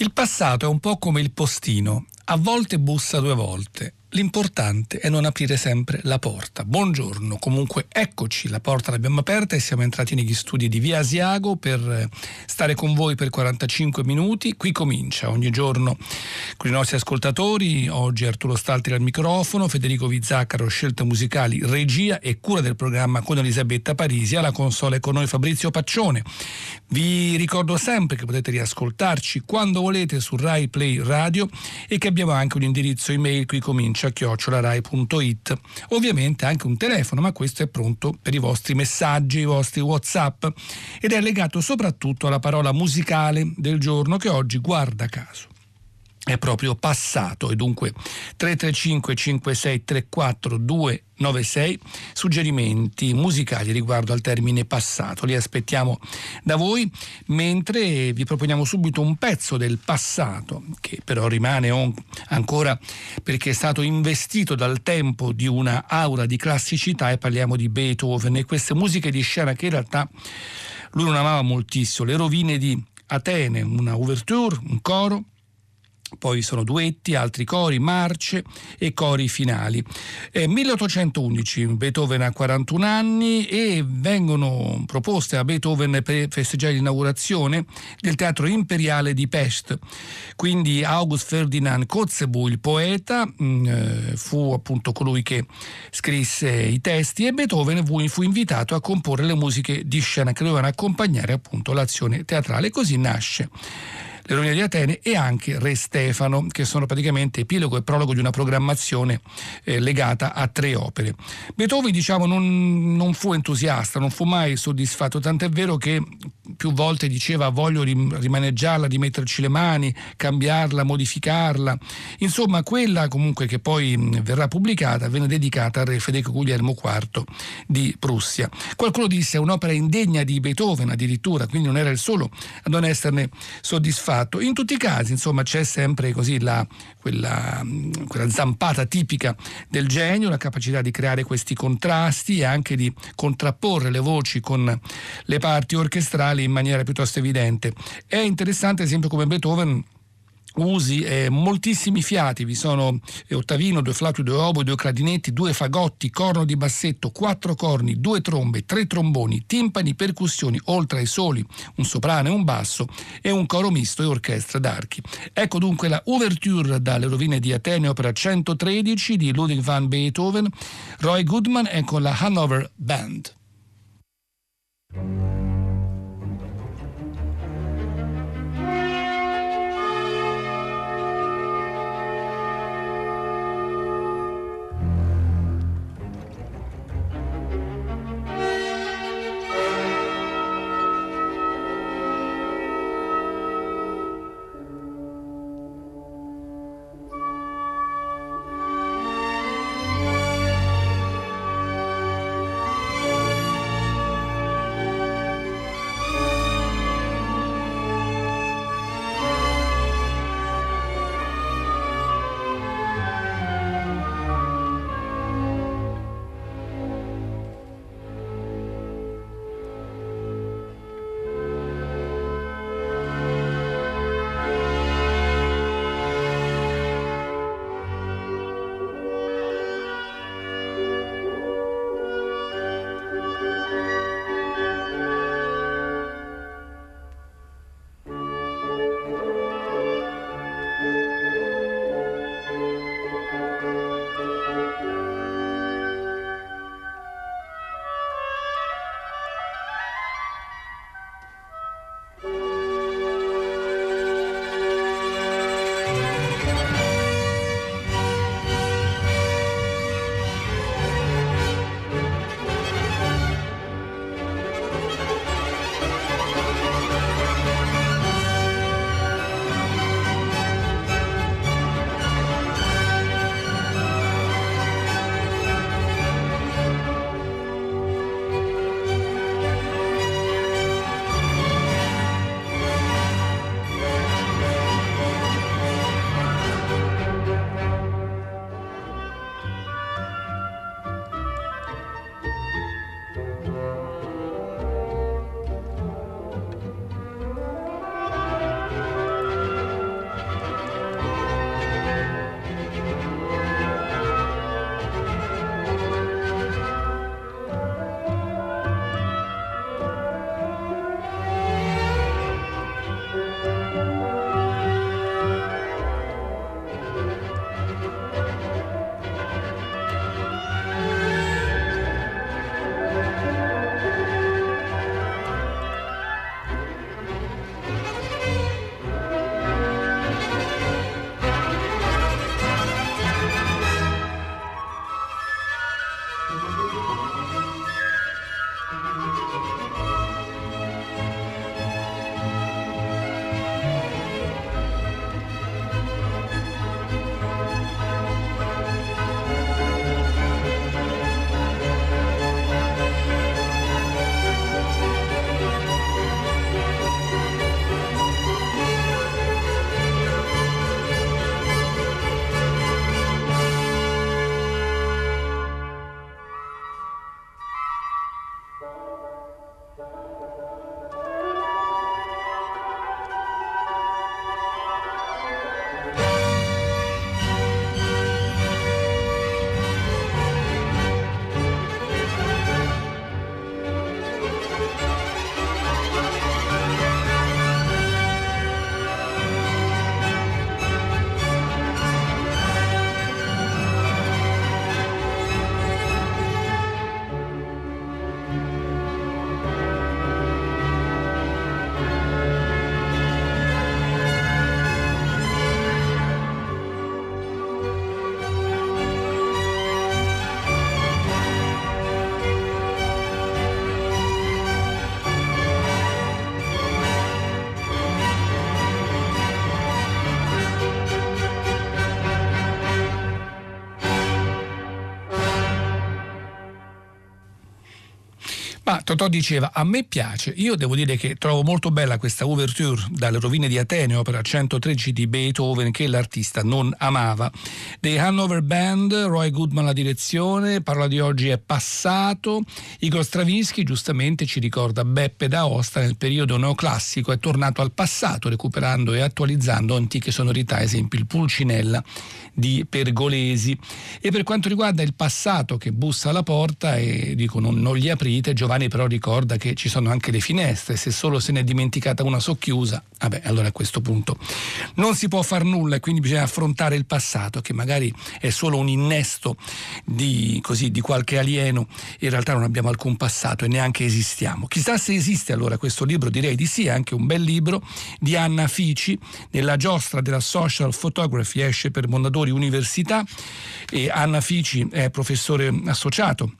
Il passato è un po' come il postino, a volte bussa due volte, L'importante è non aprire sempre la porta. Buongiorno, comunque eccoci, la porta l'abbiamo aperta e siamo entrati negli studi di Via Asiago per eh, stare con voi per 45 minuti. Qui comincia ogni giorno con i nostri ascoltatori. Oggi Arturo Stalti al microfono, Federico Vizzaccaro, scelte musicali, regia e cura del programma con Elisabetta Parisi. Alla console con noi Fabrizio Paccione. Vi ricordo sempre che potete riascoltarci quando volete su Rai Play Radio e che abbiamo anche un indirizzo email qui comincia chiocciolarai.it. Ovviamente anche un telefono, ma questo è pronto per i vostri messaggi, i vostri WhatsApp ed è legato soprattutto alla parola musicale del giorno che oggi, guarda caso, è proprio passato. E dunque 335 5634 296 suggerimenti musicali riguardo al termine passato. Li aspettiamo da voi mentre vi proponiamo subito un pezzo del passato che però rimane on- ancora perché è stato investito dal tempo di una aura di classicità e parliamo di Beethoven. E queste musiche di scena che in realtà lui non amava moltissimo. Le rovine di Atene una ouverture un coro poi sono duetti, altri cori, marce e cori finali. Eh, 1811 Beethoven ha 41 anni e vengono proposte a Beethoven per festeggiare l'inaugurazione del Teatro Imperiale di Pest. Quindi August Ferdinand Kotzebue, il poeta, mh, mm, eh, fu appunto colui che scrisse i testi e Beethoven fu, fu invitato a comporre le musiche di scena che dovevano accompagnare appunto l'azione teatrale. Così nasce l'eroina di Atene e anche Re Stefano, che sono praticamente epilogo e prologo di una programmazione eh, legata a tre opere. Beethoven diciamo non, non, fu entusiasta, non fu mai soddisfatto, tant'è vero che più volte diceva voglio rimaneggiarla, rimetterci le mani, cambiarla, modificarla. Insomma, quella comunque che poi verrà pubblicata venne dedicata al re Federico Guglielmo IV di Prussia. Qualcuno disse è un'opera indegna di Beethoven addirittura, quindi non era il solo a non esserne soddisfatto fatto. In tutti i casi, insomma, c'è sempre così la, quella, quella zampata tipica del genio, la capacità di creare questi contrasti e anche di contrapporre le voci con le parti orchestrali in maniera piuttosto evidente. È interessante, ad esempio, come Beethoven usi eh, moltissimi fiati, vi sono eh, ottavino, due flauti, due oboe, due clarinetti, due fagotti, corno di bassetto, quattro corni, due trombe, tre tromboni, timpani, percussioni, oltre ai soli, un soprano e un basso e un coro misto e orchestra d'archi. Ecco dunque la Ouverture dalle rovine di Atene, opera 113 di Ludwig van Beethoven, Roy Goodman e con la Hanover Band. Totò diceva, a me piace, io devo dire che trovo molto bella questa ouverture dalle rovine di Atene, opera 113 di Beethoven, che l'artista non amava. The Hanover Band, Roy Goodman la direzione, parola di oggi è passato. Igor Stravinsky giustamente ci ricorda Beppe d'Aosta nel periodo neoclassico, è tornato al passato recuperando e attualizzando antiche sonorità, esempio il Pulcinella di Pergolesi. E per quanto riguarda il passato che bussa alla porta e dicono non gli aprite, Giovanni però ricorda che ci sono anche le finestre, se solo se ne è dimenticata una socchiusa, vabbè, allora a questo punto non si può far nulla e quindi bisogna affrontare il passato che magari è solo un innesto di, così, di qualche alieno, in realtà non abbiamo alcun passato e neanche esistiamo. Chissà se esiste allora questo libro, direi di sì, è anche un bel libro di Anna Fici, nella giostra della Social Photography, esce per Mondadori Università e Anna Fici è professore associato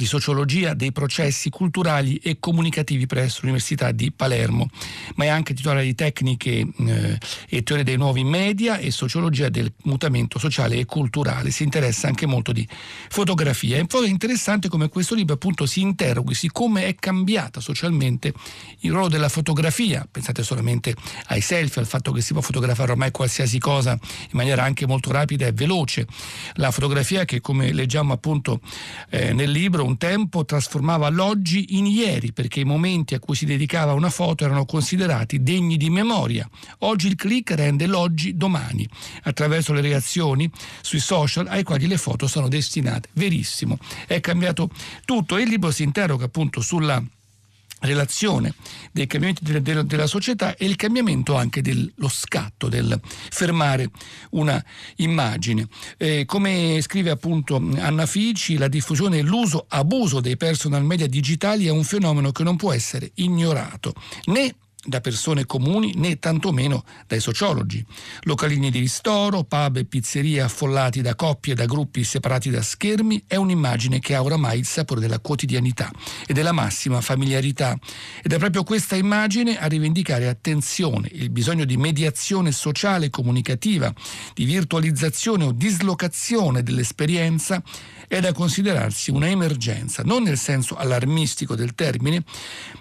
di sociologia dei processi culturali e comunicativi presso l'Università di Palermo, ma è anche titolare di tecniche eh, e teoria dei nuovi media e sociologia del mutamento sociale e culturale. Si interessa anche molto di fotografia. È interessante come questo libro appunto si interroghi su come è cambiata socialmente il ruolo della fotografia. Pensate solamente ai selfie, al fatto che si può fotografare ormai qualsiasi cosa in maniera anche molto rapida e veloce. La fotografia che come leggiamo appunto eh, nel libro un tempo trasformava l'oggi in ieri perché i momenti a cui si dedicava una foto erano considerati degni di memoria. Oggi il click rende l'oggi domani attraverso le reazioni sui social ai quali le foto sono destinate. Verissimo, è cambiato tutto e il libro si interroga appunto sulla relazione dei cambiamenti della, della, della, società e il cambiamento anche dello scatto, del fermare una immagine. Eh, come scrive appunto Anna Fici, la diffusione e l'uso abuso dei personal media digitali è un fenomeno che non può essere ignorato né da persone comuni né tantomeno dai sociologi. Localini di ristoro, pub e pizzerie affollati da coppie e da gruppi separati da schermi è un'immagine che ha oramai il sapore della quotidianità e della massima familiarità. Ed è proprio questa immagine a rivendicare attenzione, il bisogno di mediazione sociale e comunicativa, di virtualizzazione o dislocazione dell'esperienza è da considerarsi una emergenza, non nel senso allarmistico del termine,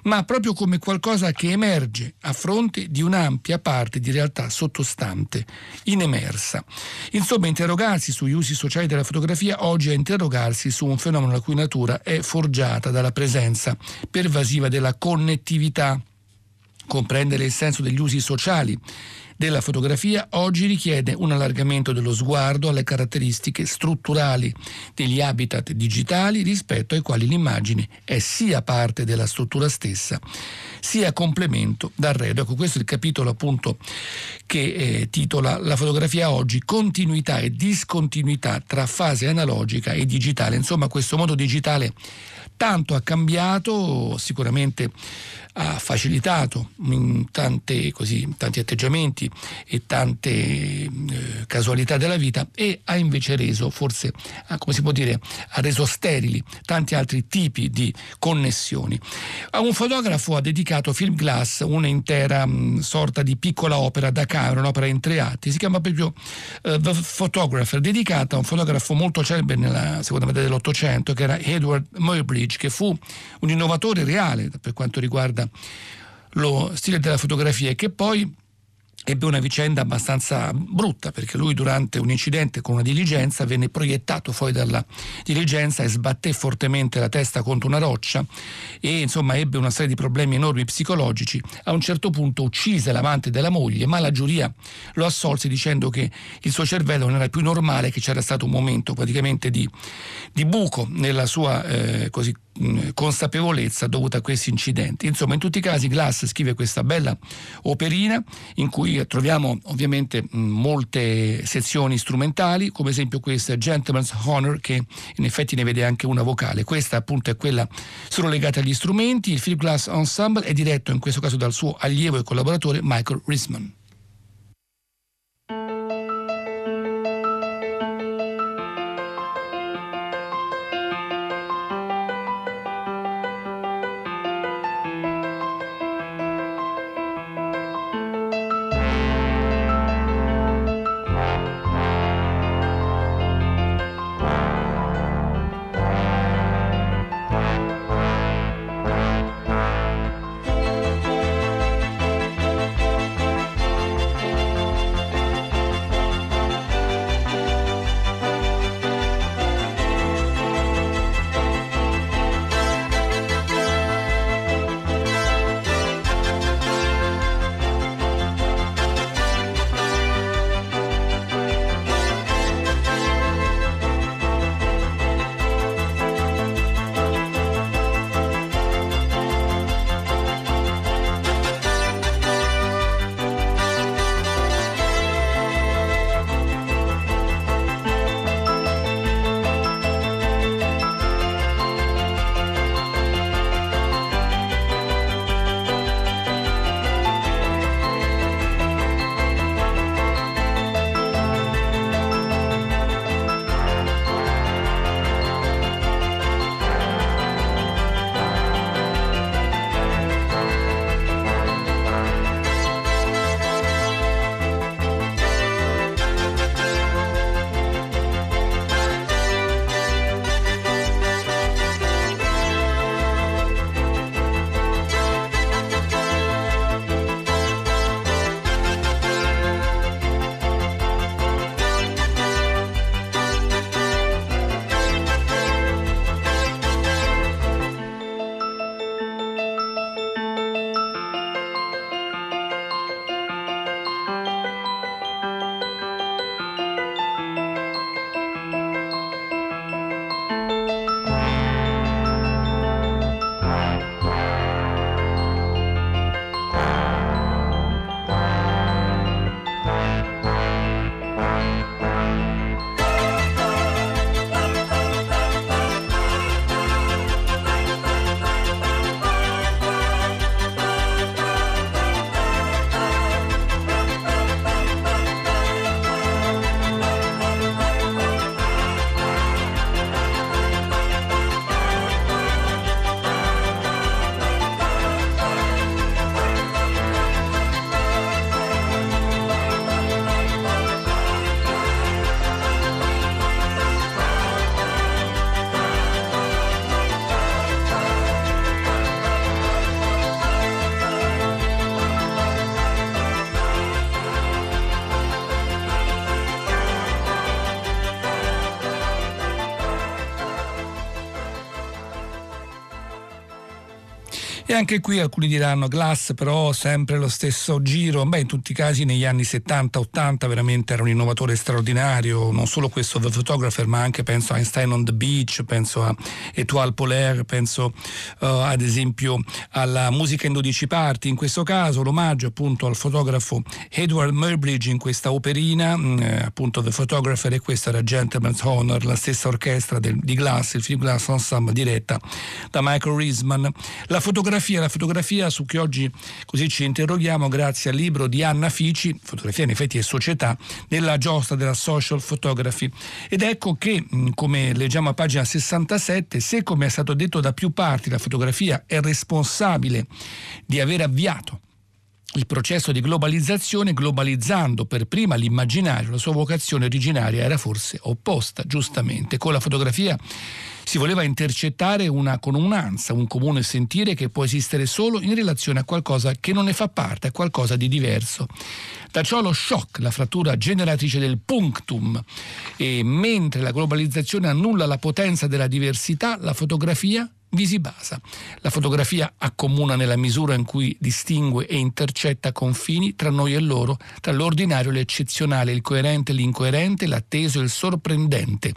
ma proprio come qualcosa che emerge a fronte di un'ampia parte di realtà sottostante, inemersa. Insomma, interrogarsi sugli usi sociali della fotografia oggi è interrogarsi su un fenomeno la cui natura è forgiata dalla presenza pervasiva della connettività comprendere il senso degli usi sociali della fotografia oggi richiede un allargamento dello sguardo alle caratteristiche strutturali degli habitat digitali rispetto ai quali l'immagine è sia parte della struttura stessa sia complemento d'arredo. Ecco, questo è il capitolo appunto che eh, titola La fotografia oggi, continuità e discontinuità tra fase analogica e digitale. Insomma, questo modo digitale tanto ha cambiato, sicuramente ha facilitato in tante, così, tanti atteggiamenti e tante eh, casualità della vita e ha invece reso, forse, come si può dire, ha reso sterili tanti altri tipi di connessioni. A un fotografo ha dedicato Film Glass un'intera mh, sorta di piccola opera da camera, un'opera in tre atti, si chiama proprio uh, The Photographer, dedicata a un fotografo molto celebre nella seconda metà dell'Ottocento che era Edward Muybridge, che fu un innovatore reale per quanto riguarda lo stile della fotografia e che poi ebbe una vicenda abbastanza brutta perché lui durante un incidente con una diligenza venne proiettato fuori dalla diligenza e sbatté fortemente la testa contro una roccia e insomma ebbe una serie di problemi enormi psicologici. A un certo punto uccise l'amante della moglie ma la giuria lo assolse dicendo che il suo cervello non era più normale, che c'era stato un momento praticamente di, di buco nella sua eh, così consapevolezza dovuta a questi incidenti. Insomma, in tutti i casi Glass scrive questa bella operina in cui troviamo ovviamente molte sezioni strumentali, come esempio questa Gentleman's Honor che in effetti ne vede anche una vocale. Questa appunto è quella solo legata agli strumenti. Il Philip Glass Ensemble è diretto in questo caso dal suo allievo e collaboratore Michael Risman. Anche qui alcuni diranno Glass però sempre lo stesso giro, beh in tutti i casi negli anni 70-80 veramente era un innovatore straordinario, non solo questo The Photographer ma anche penso a Einstein on the Beach, penso a Etoile Polaire, penso uh, ad esempio alla musica in 12 parti, in questo caso l'omaggio appunto al fotografo Edward Murbridge in questa operina, mh, mm, eh, appunto The Photographer e questo era Gentleman's Honor, la stessa orchestra del, di Glass, il Philip Glass Ensemble diretta da Michael Risman. La fotografia fotografia, la fotografia su cui oggi così ci interroghiamo grazie al libro di Anna Fici, Fotografia in effetti e società, nella giostra della social photography. Ed ecco che, mm, come leggiamo a pagina 67, se come è stato detto da più parti la fotografia è responsabile di aver avviato il processo di globalizzazione, globalizzando per prima l'immaginario, la sua vocazione originaria era forse opposta, giustamente. Con la fotografia si voleva intercettare una conunanza, un comune sentire che può esistere solo in relazione a qualcosa che non ne fa parte, a qualcosa di diverso. Da ciò lo shock, la frattura generatrice del punctum. E mentre la globalizzazione annulla la potenza della diversità, la fotografia vi si basa. La fotografia accomuna nella misura in cui distingue e intercetta confini tra noi e loro, tra l'ordinario e l'eccezionale, il coerente e l'incoerente, l'atteso e il sorprendente.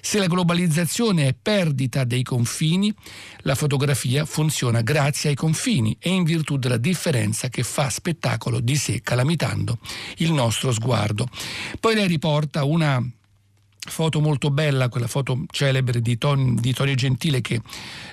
Se la globalizzazione è perdita dei confini, la fotografia funziona grazie ai confini e in virtù della differenza che fa spettacolo di sé, calamitando il nostro sguardo. Poi lei riporta una foto molto bella, quella foto celebre di, Ton, di Tonio Gentile che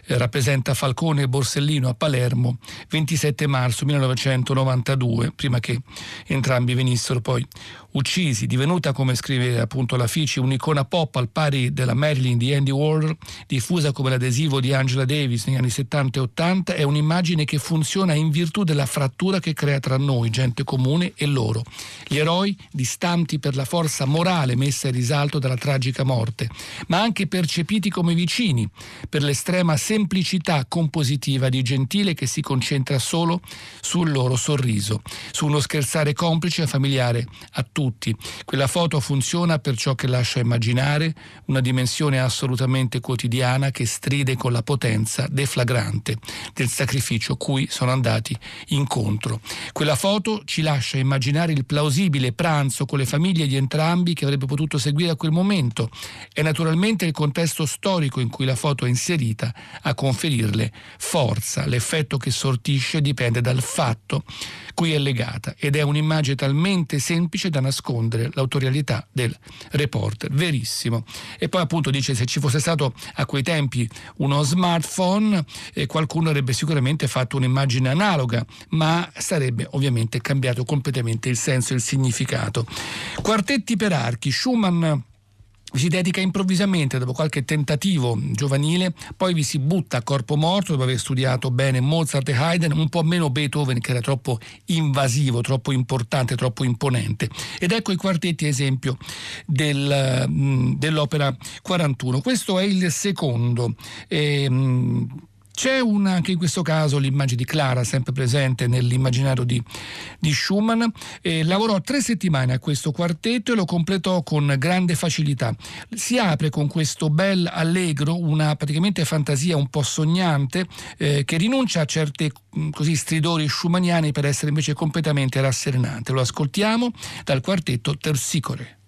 eh, rappresenta Falcone e Borsellino a Palermo 27 marzo 1992, prima che entrambi venissero poi uccisi, divenuta, come scrive appunto la Fici, un'icona pop al pari della Marilyn di Andy Warhol, diffusa come l'adesivo di Angela Davis negli anni 70 e 80, è un'immagine che funziona in virtù della frattura che crea tra noi, gente comune e loro. Gli eroi distanti per la forza morale messa in risalto dalla tragica morte, ma anche percepiti come vicini, per l'estrema semplicità compositiva di Gentile che si concentra solo sul loro sorriso, su uno scherzare complice e familiare a tutti. Quella foto funziona per ciò che lascia immaginare una dimensione assolutamente quotidiana che stride con la potenza deflagrante del sacrificio cui sono andati incontro. Quella foto ci lascia immaginare il plausibile pranzo con le famiglie di entrambi che avrebbe potuto seguire a quel momento e naturalmente il contesto storico in cui la foto è inserita a conferirle forza. L'effetto che sortisce dipende dal fatto cui è legata ed è un'immagine talmente semplice da nascondere l'autorialità del reporter. Verissimo. E poi appunto dice se ci fosse stato a quei tempi uno smartphone eh, qualcuno avrebbe sicuramente fatto un'immagine analoga, ma sarebbe ovviamente cambiato completamente il senso e il significato. Quartetti per archi, Schumann vi si dedica improvvisamente dopo qualche tentativo giovanile, poi vi si butta a corpo morto dopo aver studiato bene Mozart e Haydn, un po' meno Beethoven che era troppo invasivo, troppo importante, troppo imponente. Ed ecco i quartetti esempio del, mm, dell'opera 41. Questo è il secondo. E, mm, c'è una, anche in questo caso l'immagine di Clara, sempre presente nell'immaginario di, di Schumann. Eh, lavorò tre settimane a questo quartetto e lo completò con grande facilità. Si apre con questo bel allegro, una praticamente fantasia un po' sognante, eh, che rinuncia a certe mm, così stridori schumanniani per essere invece completamente rasserenante. Lo ascoltiamo dal quartetto Tersicore.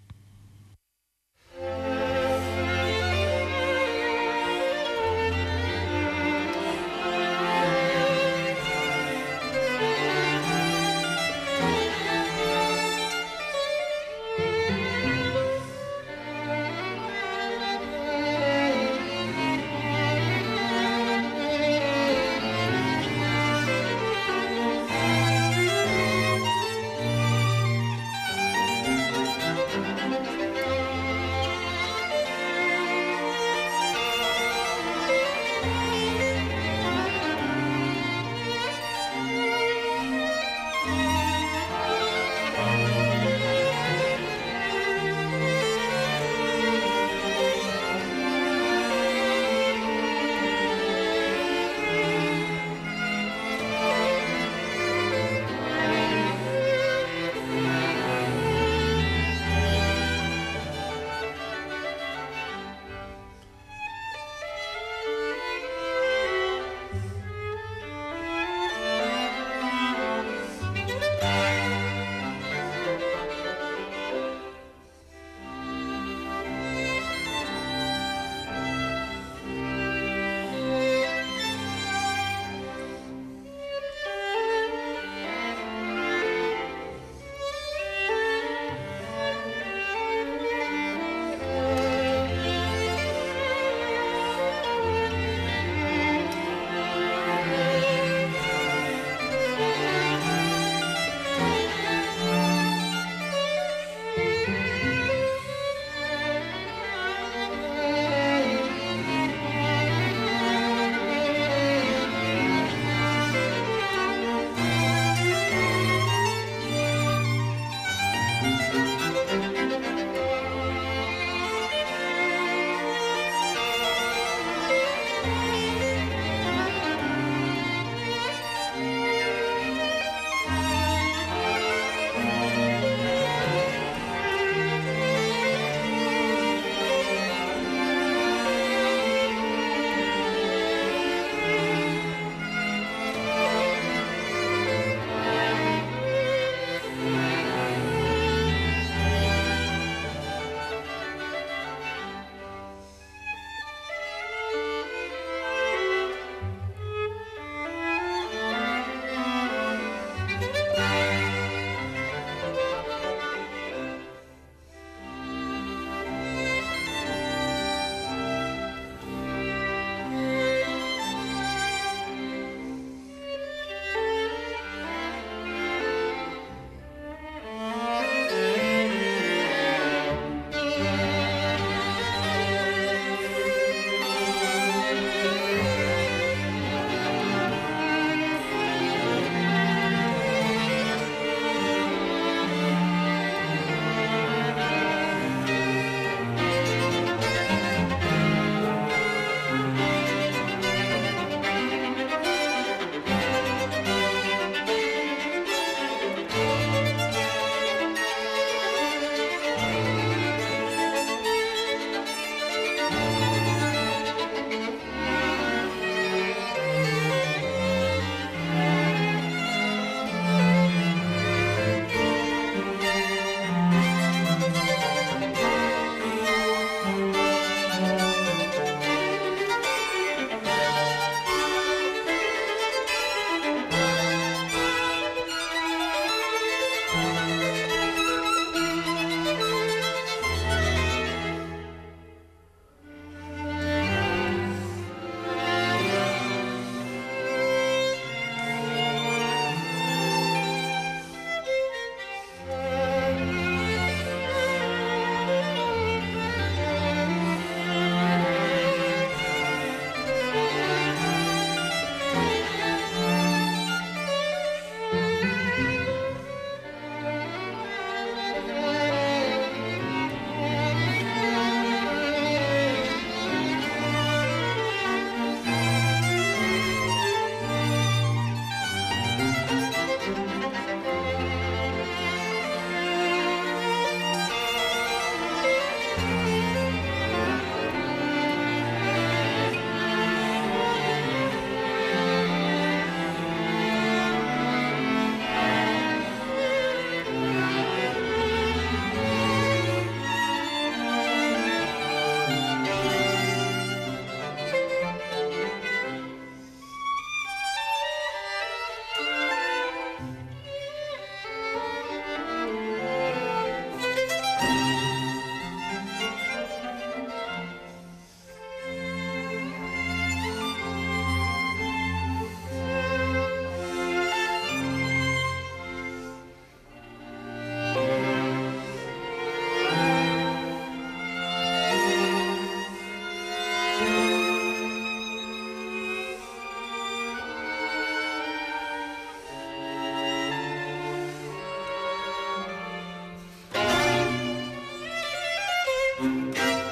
Música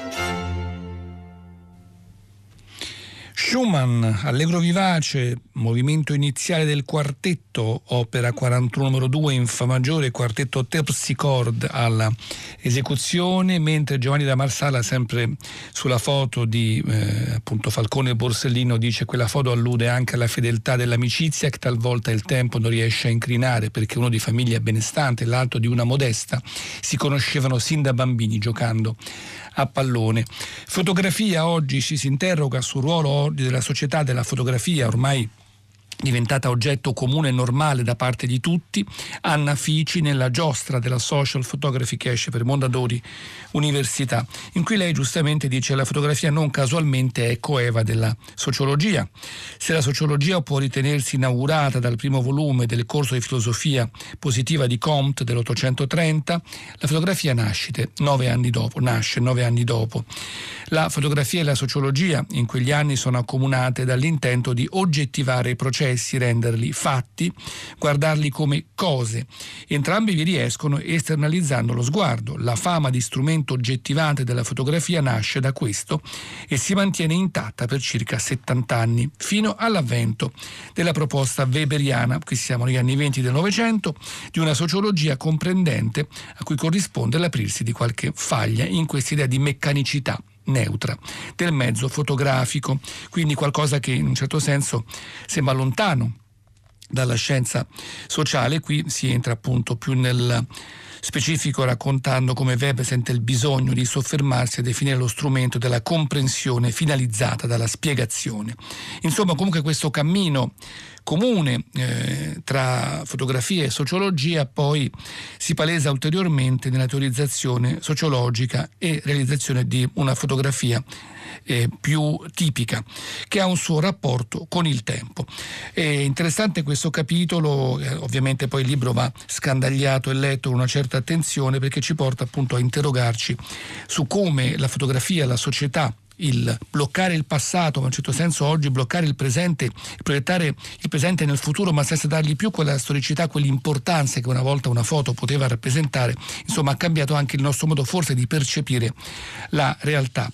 Schumann, allegro vivace, movimento iniziale del quartetto, opera 41 numero 2 in Fa maggiore, quartetto terzicord alla esecuzione, mentre Giovanni da Marsala, sempre sulla foto di eh, appunto Falcone e Borsellino, dice quella foto allude anche alla fedeltà dell'amicizia che talvolta il tempo non riesce a incrinare perché uno di famiglia benestante e l'altro di una modesta si conoscevano sin da bambini giocando a pallone. Fotografia oggi ci si interroga sul ruolo della società della fotografia ormai diventata oggetto comune e normale da parte di tutti, Anna Fici nella giostra della Social Photography che esce per Mondadori Università, in cui lei giustamente dice che la fotografia non casualmente è coeva della sociologia. Se la sociologia può ritenersi inaugurata dal primo volume del corso di filosofia positiva di Comte dell'830, la fotografia nasce nove anni dopo. Nasce nove anni dopo. La fotografia e la sociologia in quegli anni sono accomunate dall'intento di oggettivare i processi, renderli fatti, guardarli come cose. Entrambi vi riescono esternalizzando lo sguardo. La fama di strumento oggettivante della fotografia nasce da questo e si mantiene intatta per circa 70 anni, fino all'avvento della proposta weberiana, qui siamo negli anni 20 del Novecento, di una sociologia comprendente a cui corrisponde l'aprirsi di qualche faglia in questa idea di meccanicità neutra del mezzo fotografico, quindi qualcosa che in un certo senso sembra lontano dalla scienza sociale, qui si entra appunto più nel specifico raccontando come Weber sente il bisogno di soffermarsi a definire lo strumento della comprensione finalizzata dalla spiegazione. Insomma, comunque questo cammino comune eh, tra fotografia e sociologia poi si palesa ulteriormente nella teorizzazione sociologica e realizzazione di una fotografia eh, più tipica, che ha un suo rapporto con il tempo. È interessante questo capitolo, eh, ovviamente poi il libro va scandagliato e letto con una certa attenzione perché ci porta appunto a interrogarci su come la fotografia, la società, il bloccare il passato, ma in un certo senso oggi bloccare il presente, proiettare il presente nel futuro, ma senza dargli più quella storicità, quell'importanza che una volta una foto poteva rappresentare, insomma ha cambiato anche il nostro modo forse di percepire la realtà.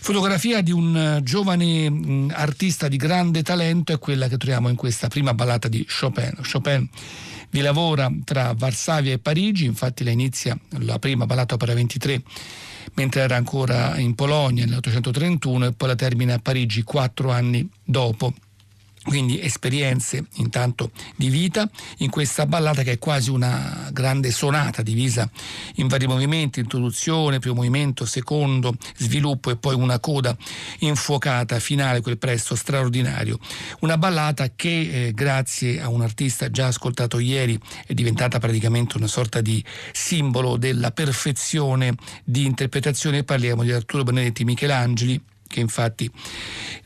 Fotografia di un eh, giovane mh, artista di grande talento è quella che troviamo in questa prima ballata di Chopin. Chopin vi lavora tra Varsavia e Parigi, infatti la inizia la prima ballata opera 23 mentre era ancora in Polonia nell'831 e poi la termina a Parigi quattro anni dopo quindi esperienze intanto di vita in questa ballata che è quasi una grande sonata divisa in vari movimenti, introduzione, primo movimento, secondo, sviluppo e poi una coda infuocata finale, quel presto straordinario. Una ballata che eh, grazie a un artista già ascoltato ieri è diventata praticamente una sorta di simbolo della perfezione di interpretazione, parliamo di Arturo Benedetti Michelangeli che infatti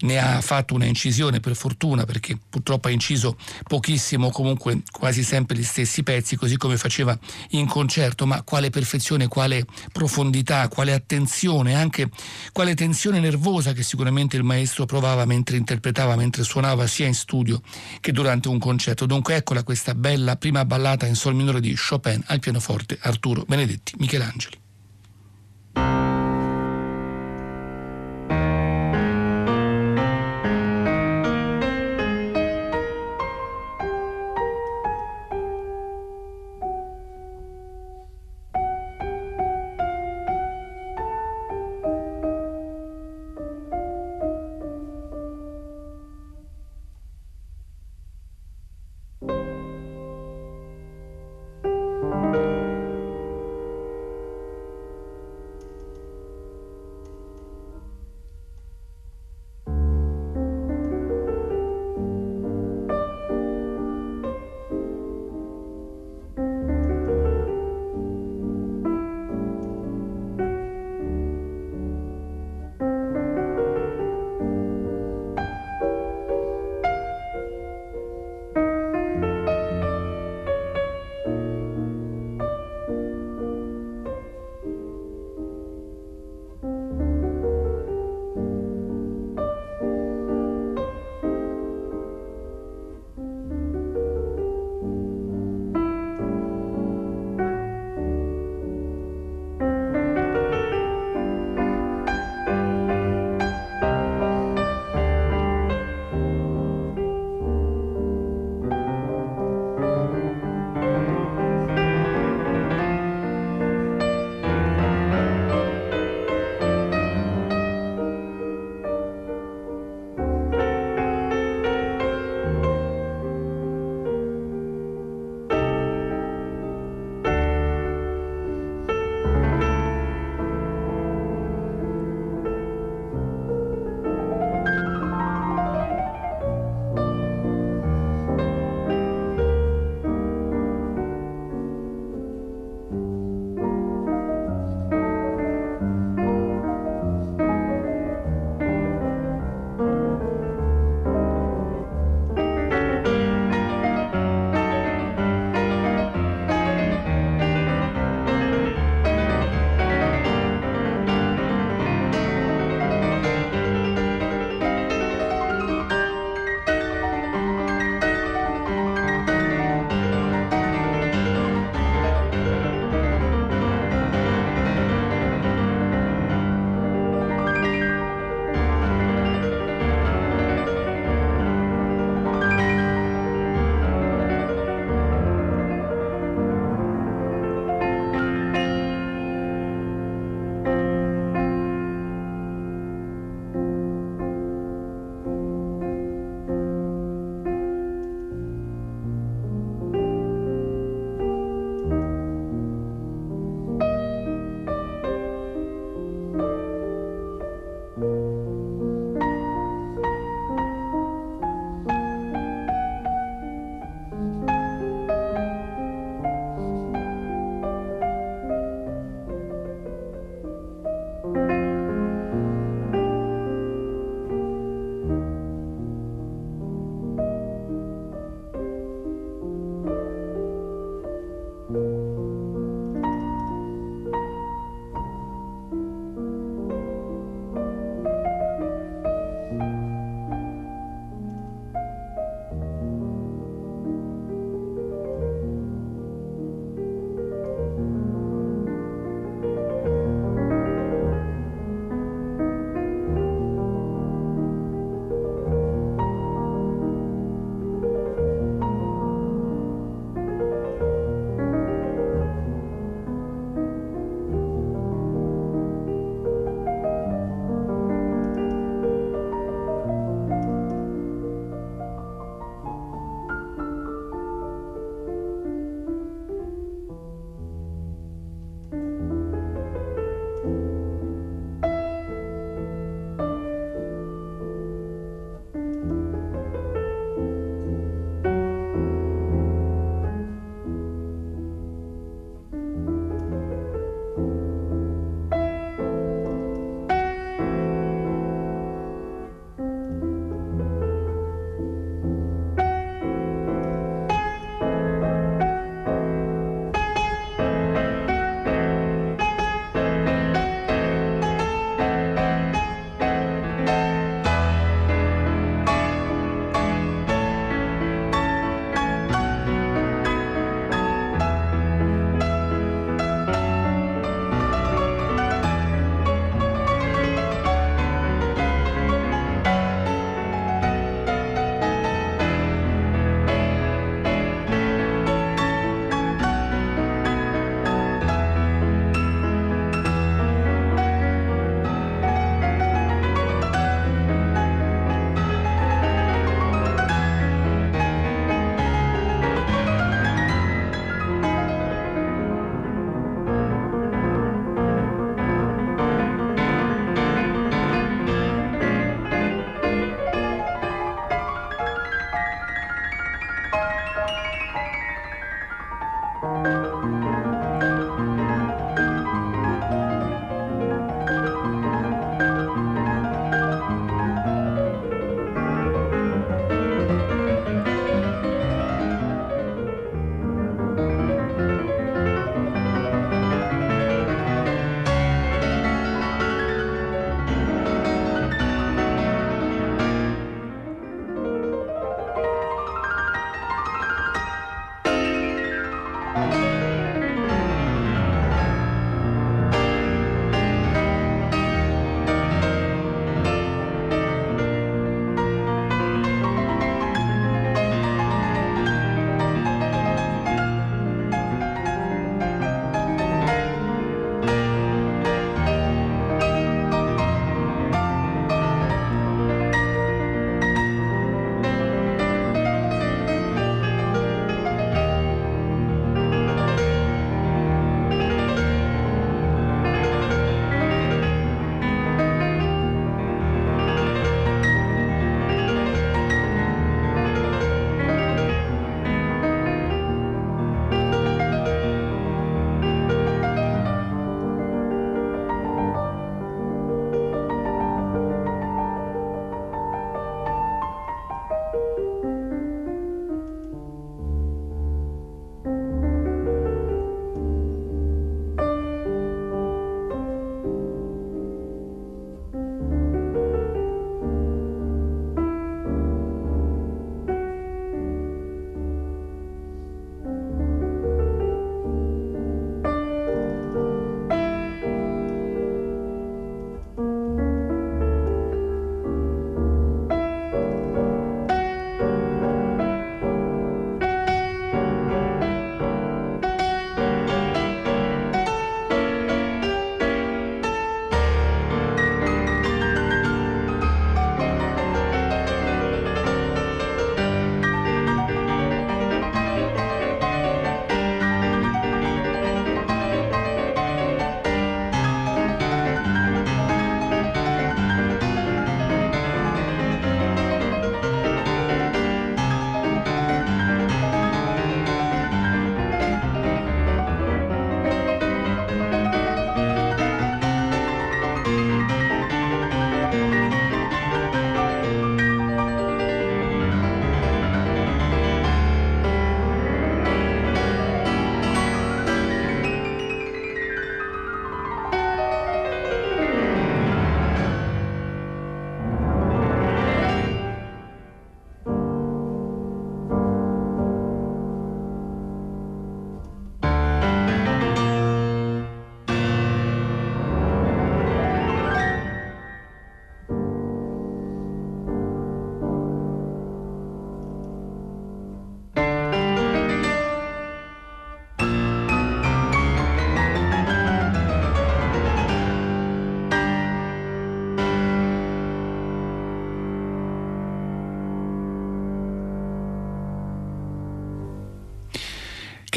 ne ha fatto una incisione per fortuna perché purtroppo ha inciso pochissimo, comunque quasi sempre gli stessi pezzi, così come faceva in concerto, ma quale perfezione, quale profondità, quale attenzione, anche quale tensione nervosa che sicuramente il maestro provava mentre interpretava, mentre suonava sia in studio che durante un concerto. Dunque eccola questa bella prima ballata in sol minore di Chopin al pianoforte Arturo Benedetti Michelangeli.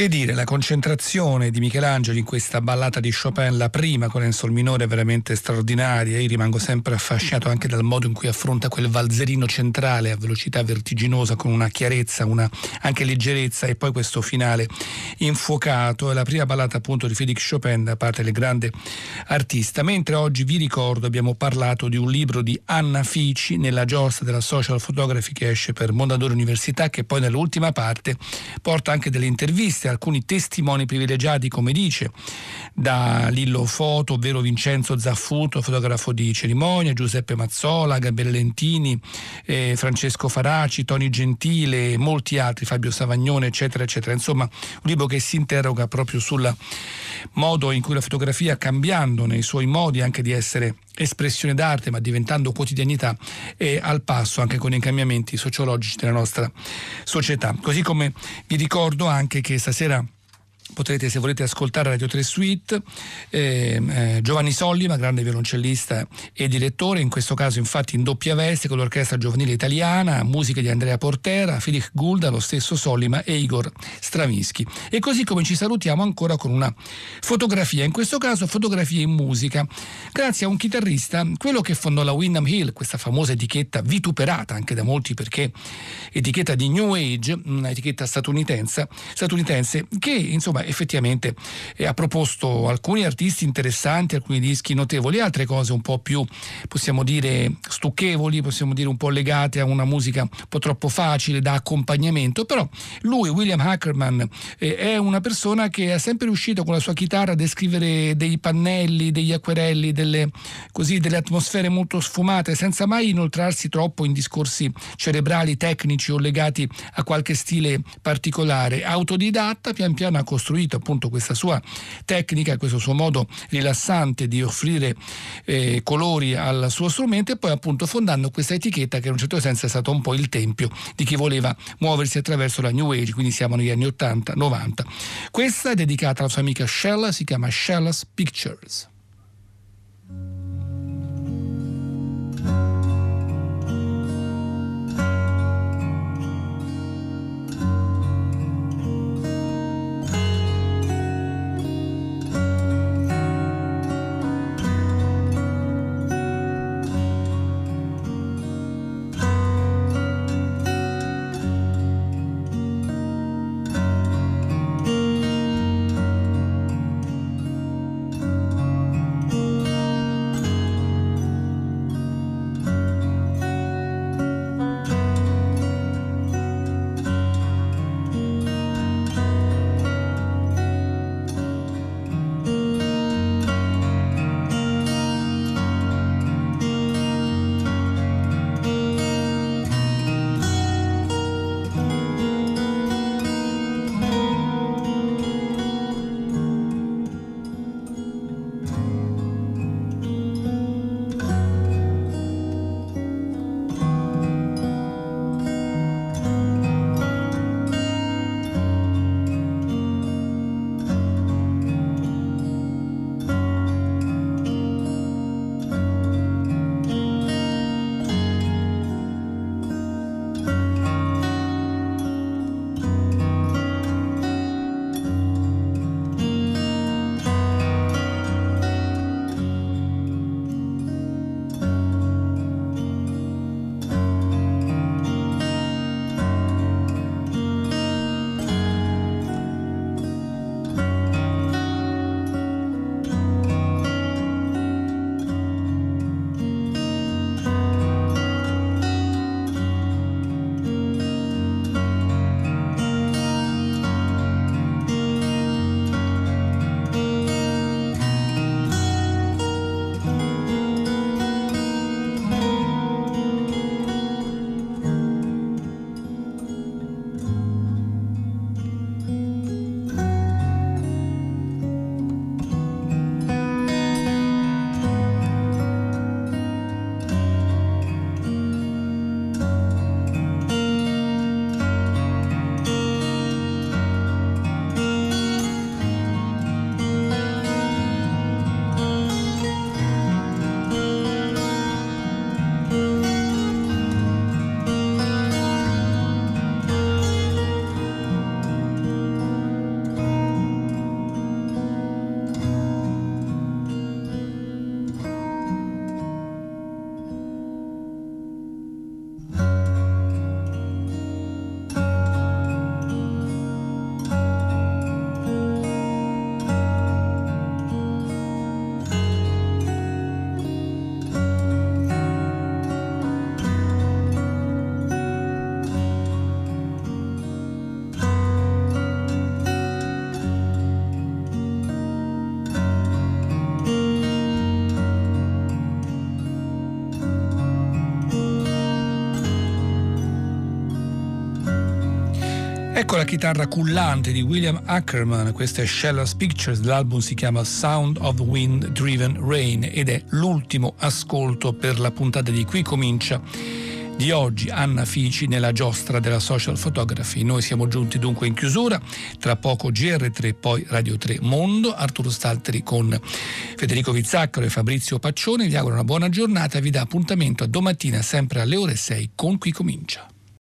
Che dire, la concentrazione di Michelangelo in questa ballata di Chopin, la prima con sol minore, è veramente straordinaria. Io rimango sempre affascinato anche dal modo in cui affronta quel valzerino centrale a velocità vertiginosa, con una chiarezza, una anche leggerezza, e poi questo finale infuocato. È la prima ballata appunto di Félix Chopin da parte del grande artista. Mentre oggi vi ricordo, abbiamo parlato di un libro di Anna Fici nella giostra della Social Photography che esce per Mondadori Università, che poi nell'ultima parte porta anche delle interviste alcuni testimoni privilegiati, come dice, da Lillo Foto, ovvero Vincenzo Zaffuto, fotografo di cerimonia, Giuseppe Mazzola, Gabriele Lentini, eh, Francesco Faraci, Toni Gentile, molti altri, Fabio Savagnone, eccetera, eccetera. Insomma, un libro che si interroga proprio sul modo in cui la fotografia, cambiando nei suoi modi anche di essere espressione d'arte ma diventando quotidianità è al passo anche con i cambiamenti sociologici della nostra società. Così come vi ricordo anche che stasera será. Potrete se volete ascoltare Radio 3 Suite eh, eh, Giovanni Sollima, grande violoncellista e direttore, in questo caso infatti in doppia veste con l'orchestra giovanile italiana, musiche di Andrea Portera, Felix Gulda, lo stesso Sollima e Igor Stravinsky. E così come ci salutiamo ancora con una fotografia, in questo caso fotografia in musica, grazie a un chitarrista, quello che fondò la Wyndham Hill, questa famosa etichetta vituperata anche da molti perché etichetta di New Age, un'etichetta statunitense, statunitense che insomma effettivamente eh, ha proposto alcuni artisti interessanti, alcuni dischi notevoli, altre cose un po' più, possiamo dire, stucchevoli, possiamo dire un po' legate a una musica un po' troppo facile da accompagnamento, però lui, William Ackerman, eh, è una persona che è sempre riuscito con la sua chitarra a descrivere dei pannelli, degli acquerelli, delle, così, delle atmosfere molto sfumate, senza mai inoltrarsi troppo in discorsi cerebrali, tecnici o legati a qualche stile particolare. Autodidatta, pian piano ha costruito costruito appunto questa sua tecnica, questo suo modo rilassante di offrire eh, colori al suo strumento e poi appunto fondando questa etichetta che in un certo senso è stato un po' il tempio di chi voleva muoversi attraverso la New Age, quindi siamo negli anni 80-90. Questa è dedicata alla sua amica Shella, si chiama Shella's Pictures. Ecco la chitarra cullante di William Ackerman, questa è Shellers Pictures, l'album si chiama Sound of Wind Driven Rain ed è l'ultimo ascolto per la puntata di Qui Comincia di oggi Anna Fici nella giostra della social photography. Noi siamo giunti dunque in chiusura, tra poco GR3, poi Radio 3 Mondo, Arturo Stalteri con Federico Vizzaccaro e Fabrizio Paccione. Vi auguro una buona giornata e vi dà appuntamento a domattina sempre alle ore 6 con Qui Comincia.